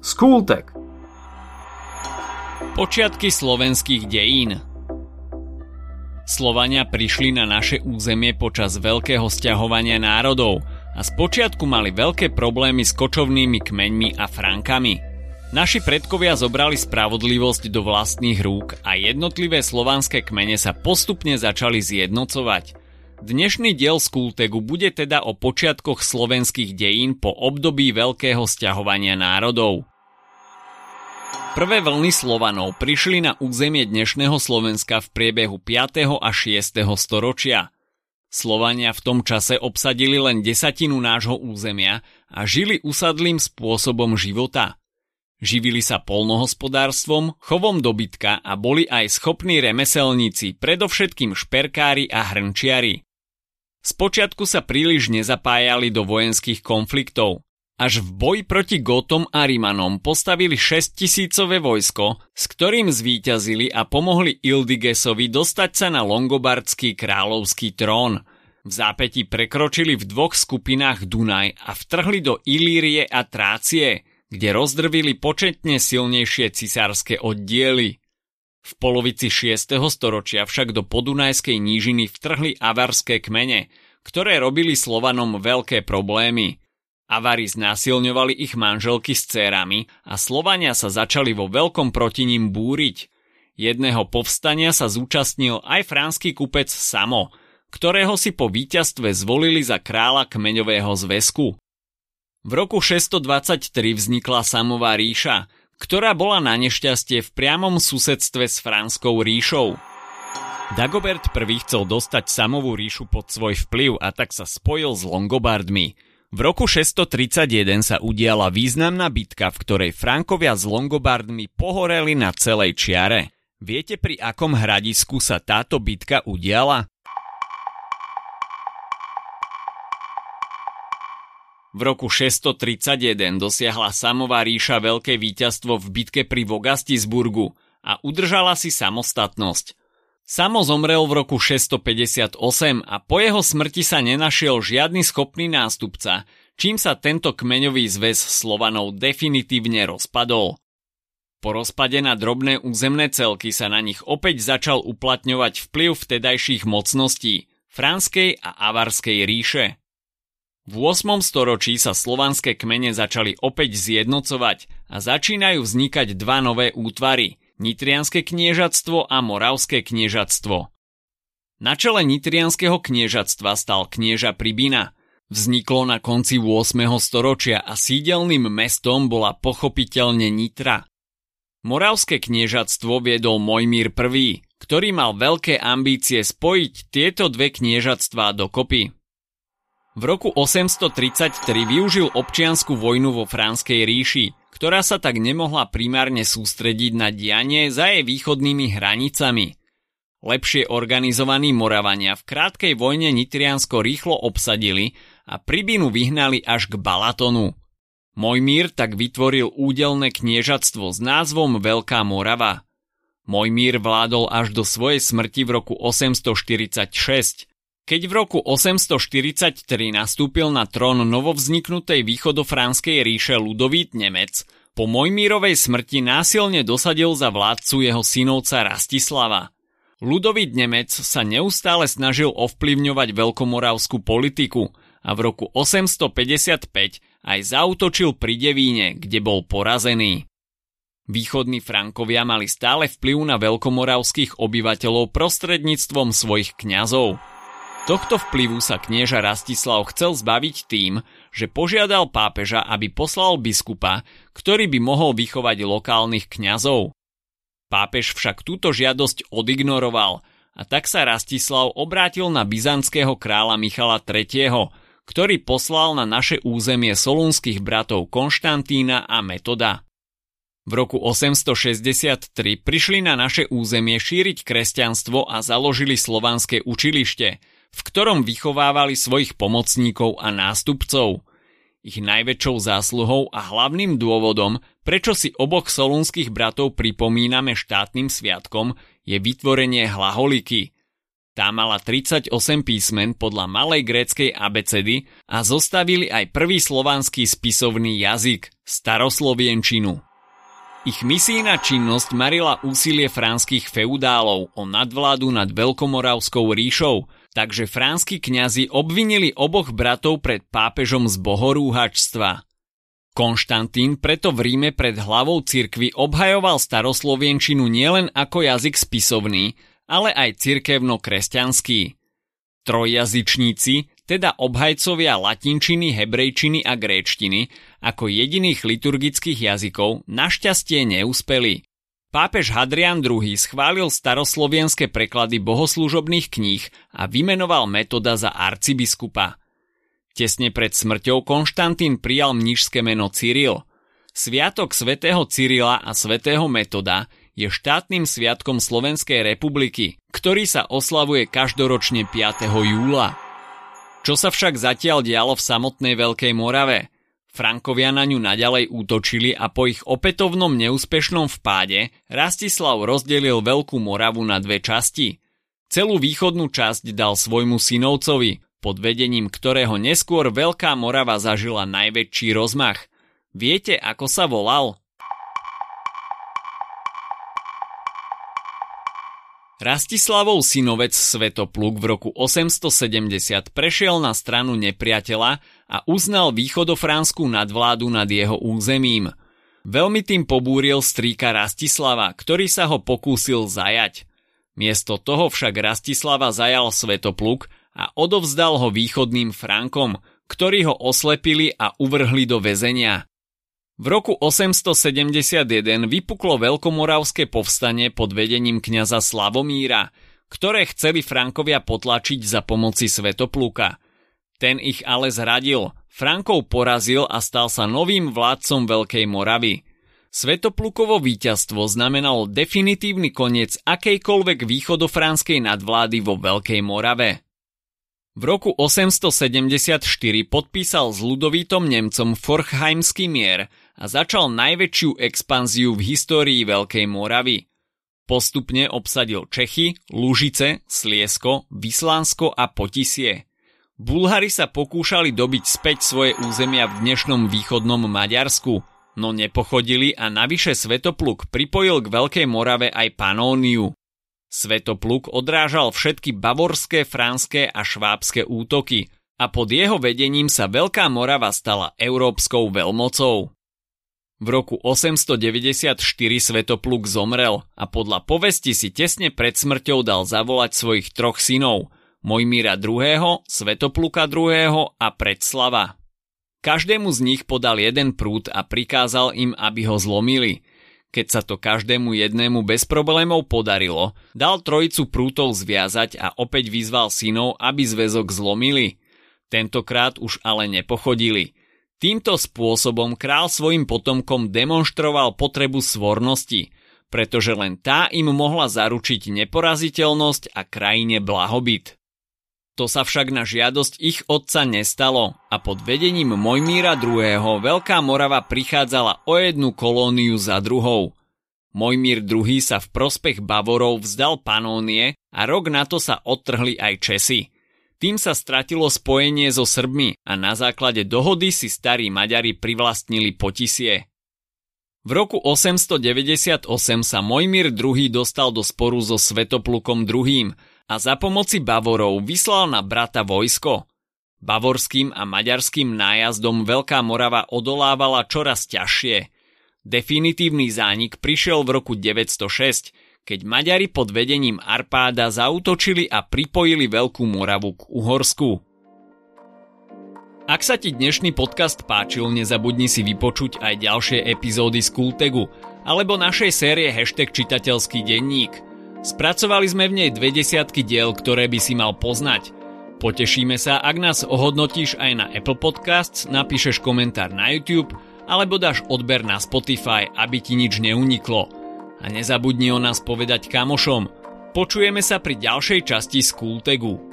Skultek Počiatky slovenských dejín Slovania prišli na naše územie počas veľkého sťahovania národov a spočiatku mali veľké problémy s kočovnými kmeňmi a frankami. Naši predkovia zobrali spravodlivosť do vlastných rúk a jednotlivé slovanské kmene sa postupne začali zjednocovať. Dnešný diel z Kultegu bude teda o počiatkoch slovenských dejín po období veľkého sťahovania národov. Prvé vlny Slovanov prišli na územie dnešného Slovenska v priebehu 5. a 6. storočia. Slovania v tom čase obsadili len desatinu nášho územia a žili usadlým spôsobom života. Živili sa polnohospodárstvom, chovom dobytka a boli aj schopní remeselníci, predovšetkým šperkári a hrnčiari. Spočiatku sa príliš nezapájali do vojenských konfliktov. Až v boji proti Gotom a Rimanom postavili 6 tisícové vojsko, s ktorým zvíťazili a pomohli Ildigesovi dostať sa na longobardský kráľovský trón. V zápäti prekročili v dvoch skupinách Dunaj a vtrhli do Ilírie a Trácie, kde rozdrvili početne silnejšie cisárske oddiely. V polovici 6. storočia však do podunajskej nížiny vtrhli avarské kmene, ktoré robili Slovanom veľké problémy – Avari znásilňovali ich manželky s cérami a Slovania sa začali vo veľkom proti ním búriť. Jedného povstania sa zúčastnil aj franský kupec Samo, ktorého si po víťazstve zvolili za kráľa kmeňového zväzku. V roku 623 vznikla Samová ríša, ktorá bola na nešťastie v priamom susedstve s Franskou ríšou. Dagobert I chcel dostať Samovú ríšu pod svoj vplyv a tak sa spojil s Longobardmi – v roku 631 sa udiala významná bitka, v ktorej Frankovia s Longobardmi pohoreli na celej čiare. Viete, pri akom hradisku sa táto bitka udiala? V roku 631 dosiahla samová ríša veľké víťazstvo v bitke pri Vogastisburgu a udržala si samostatnosť. Samo zomrel v roku 658 a po jeho smrti sa nenašiel žiadny schopný nástupca, čím sa tento kmeňový zväz Slovanov definitívne rozpadol. Po rozpade na drobné územné celky sa na nich opäť začal uplatňovať vplyv vtedajších mocností, Franskej a Avarskej ríše. V 8. storočí sa slovanské kmene začali opäť zjednocovať a začínajú vznikať dva nové útvary – Nitrianské kniežatstvo a Moravské kniežatstvo. Na čele Nitrianského kniežatstva stal knieža Pribina. Vzniklo na konci 8. storočia a sídelným mestom bola pochopiteľne Nitra. Moravské kniežatstvo viedol Mojmír I, ktorý mal veľké ambície spojiť tieto dve kniežatstvá dokopy. V roku 833 využil občiansku vojnu vo Franskej ríši, ktorá sa tak nemohla primárne sústrediť na dianie za jej východnými hranicami. Lepšie organizovaní Moravania v krátkej vojne Nitriansko rýchlo obsadili a Pribinu vyhnali až k Balatonu. Mojmír tak vytvoril údelné kniežatstvo s názvom Veľká Morava. Mojmír vládol až do svojej smrti v roku 846 keď v roku 843 nastúpil na trón novovzniknutej východofránskej ríše Ludovít Nemec, po Mojmírovej smrti násilne dosadil za vládcu jeho synovca Rastislava. Ludovít Nemec sa neustále snažil ovplyvňovať veľkomoravskú politiku a v roku 855 aj zautočil pri Devíne, kde bol porazený. Východní Frankovia mali stále vplyv na veľkomoravských obyvateľov prostredníctvom svojich kňazov. Tohto vplyvu sa knieža Rastislav chcel zbaviť tým, že požiadal pápeža, aby poslal biskupa, ktorý by mohol vychovať lokálnych kňazov. Pápež však túto žiadosť odignoroval a tak sa Rastislav obrátil na byzantského kráľa Michala III., ktorý poslal na naše územie solúnskych bratov Konštantína a Metoda. V roku 863 prišli na naše územie šíriť kresťanstvo a založili slovanské učilište – v ktorom vychovávali svojich pomocníkov a nástupcov. Ich najväčšou zásluhou a hlavným dôvodom, prečo si oboch solúnskych bratov pripomíname štátnym sviatkom, je vytvorenie hlaholiky. Tá mala 38 písmen podľa malej gréckej abecedy a zostavili aj prvý slovanský spisovný jazyk, staroslovienčinu. Ich misijná činnosť marila úsilie franských feudálov o nadvládu nad Veľkomoravskou ríšou, takže franskí kňazi obvinili oboch bratov pred pápežom z bohorúhačstva. Konštantín preto v Ríme pred hlavou cirkvy obhajoval staroslovienčinu nielen ako jazyk spisovný, ale aj cirkevno-kresťanský. Trojjazyčníci teda obhajcovia latinčiny, hebrejčiny a gréčtiny ako jediných liturgických jazykov našťastie neúspeli. Pápež Hadrian II schválil staroslovenské preklady bohoslužobných kníh a vymenoval metoda za arcibiskupa. Tesne pred smrťou Konštantín prijal mnižské meno Cyril. Sviatok svätého Cyrila a svätého Metoda je štátnym sviatkom Slovenskej republiky, ktorý sa oslavuje každoročne 5. júla. Čo sa však zatiaľ dialo v samotnej Veľkej Morave? Frankovia na ňu naďalej útočili a po ich opätovnom neúspešnom vpáde Rastislav rozdelil Veľkú Moravu na dve časti. Celú východnú časť dal svojmu synovcovi, pod vedením ktorého neskôr Veľká Morava zažila najväčší rozmach. Viete, ako sa volal? Rastislavov synovec Svetopluk v roku 870 prešiel na stranu nepriateľa a uznal východofránskú nadvládu nad jeho územím. Veľmi tým pobúril strýka Rastislava, ktorý sa ho pokúsil zajať. Miesto toho však Rastislava zajal Svetopluk a odovzdal ho východným Frankom, ktorí ho oslepili a uvrhli do väzenia. V roku 871 vypuklo veľkomoravské povstanie pod vedením kňaza Slavomíra, ktoré chceli Frankovia potlačiť za pomoci Svetopluka. Ten ich ale zradil, Frankov porazil a stal sa novým vládcom Veľkej Moravy. Svetoplukovo víťazstvo znamenalo definitívny koniec akejkoľvek východofránskej nadvlády vo Veľkej Morave. V roku 874 podpísal s ľudovítom Nemcom Forchheimský mier a začal najväčšiu expanziu v histórii Veľkej Moravy. Postupne obsadil Čechy, Lužice, Sliesko, Vyslánsko a Potisie. Bulhári sa pokúšali dobiť späť svoje územia v dnešnom východnom Maďarsku, no nepochodili a navyše Svetopluk pripojil k Veľkej Morave aj Panóniu. Svetopluk odrážal všetky bavorské, franské a švábske útoky a pod jeho vedením sa Veľká Morava stala európskou veľmocou. V roku 894 Svetopluk zomrel a podľa povesti si tesne pred smrťou dal zavolať svojich troch synov, Mojmíra II., Svetopluka II. a Predslava. Každému z nich podal jeden prút a prikázal im, aby ho zlomili. Keď sa to každému jednému bez problémov podarilo, dal trojicu prútov zviazať a opäť vyzval synov, aby zväzok zlomili. Tentokrát už ale nepochodili – Týmto spôsobom král svojim potomkom demonstroval potrebu svornosti, pretože len tá im mohla zaručiť neporaziteľnosť a krajine blahobyt. To sa však na žiadosť ich otca nestalo a pod vedením Mojmíra II. Veľká Morava prichádzala o jednu kolóniu za druhou. Mojmír II. sa v prospech Bavorov vzdal Panónie a rok na to sa odtrhli aj Česi – tým sa stratilo spojenie so Srbmi a na základe dohody si starí Maďari privlastnili Potisie. V roku 898 sa Mojmír II dostal do sporu so Svetoplukom II a za pomoci Bavorov vyslal na brata vojsko. Bavorským a maďarským nájazdom Veľká Morava odolávala čoraz ťažšie. Definitívny zánik prišiel v roku 906, keď Maďari pod vedením Arpáda zautočili a pripojili Veľkú Moravu k Uhorsku. Ak sa ti dnešný podcast páčil, nezabudni si vypočuť aj ďalšie epizódy z Kultegu alebo našej série hashtag čitateľský denník. Spracovali sme v nej dve desiatky diel, ktoré by si mal poznať. Potešíme sa, ak nás ohodnotíš aj na Apple Podcasts, napíšeš komentár na YouTube alebo dáš odber na Spotify, aby ti nič neuniklo – a nezabudni o nás povedať kamošom. Počujeme sa pri ďalšej časti Skultegu.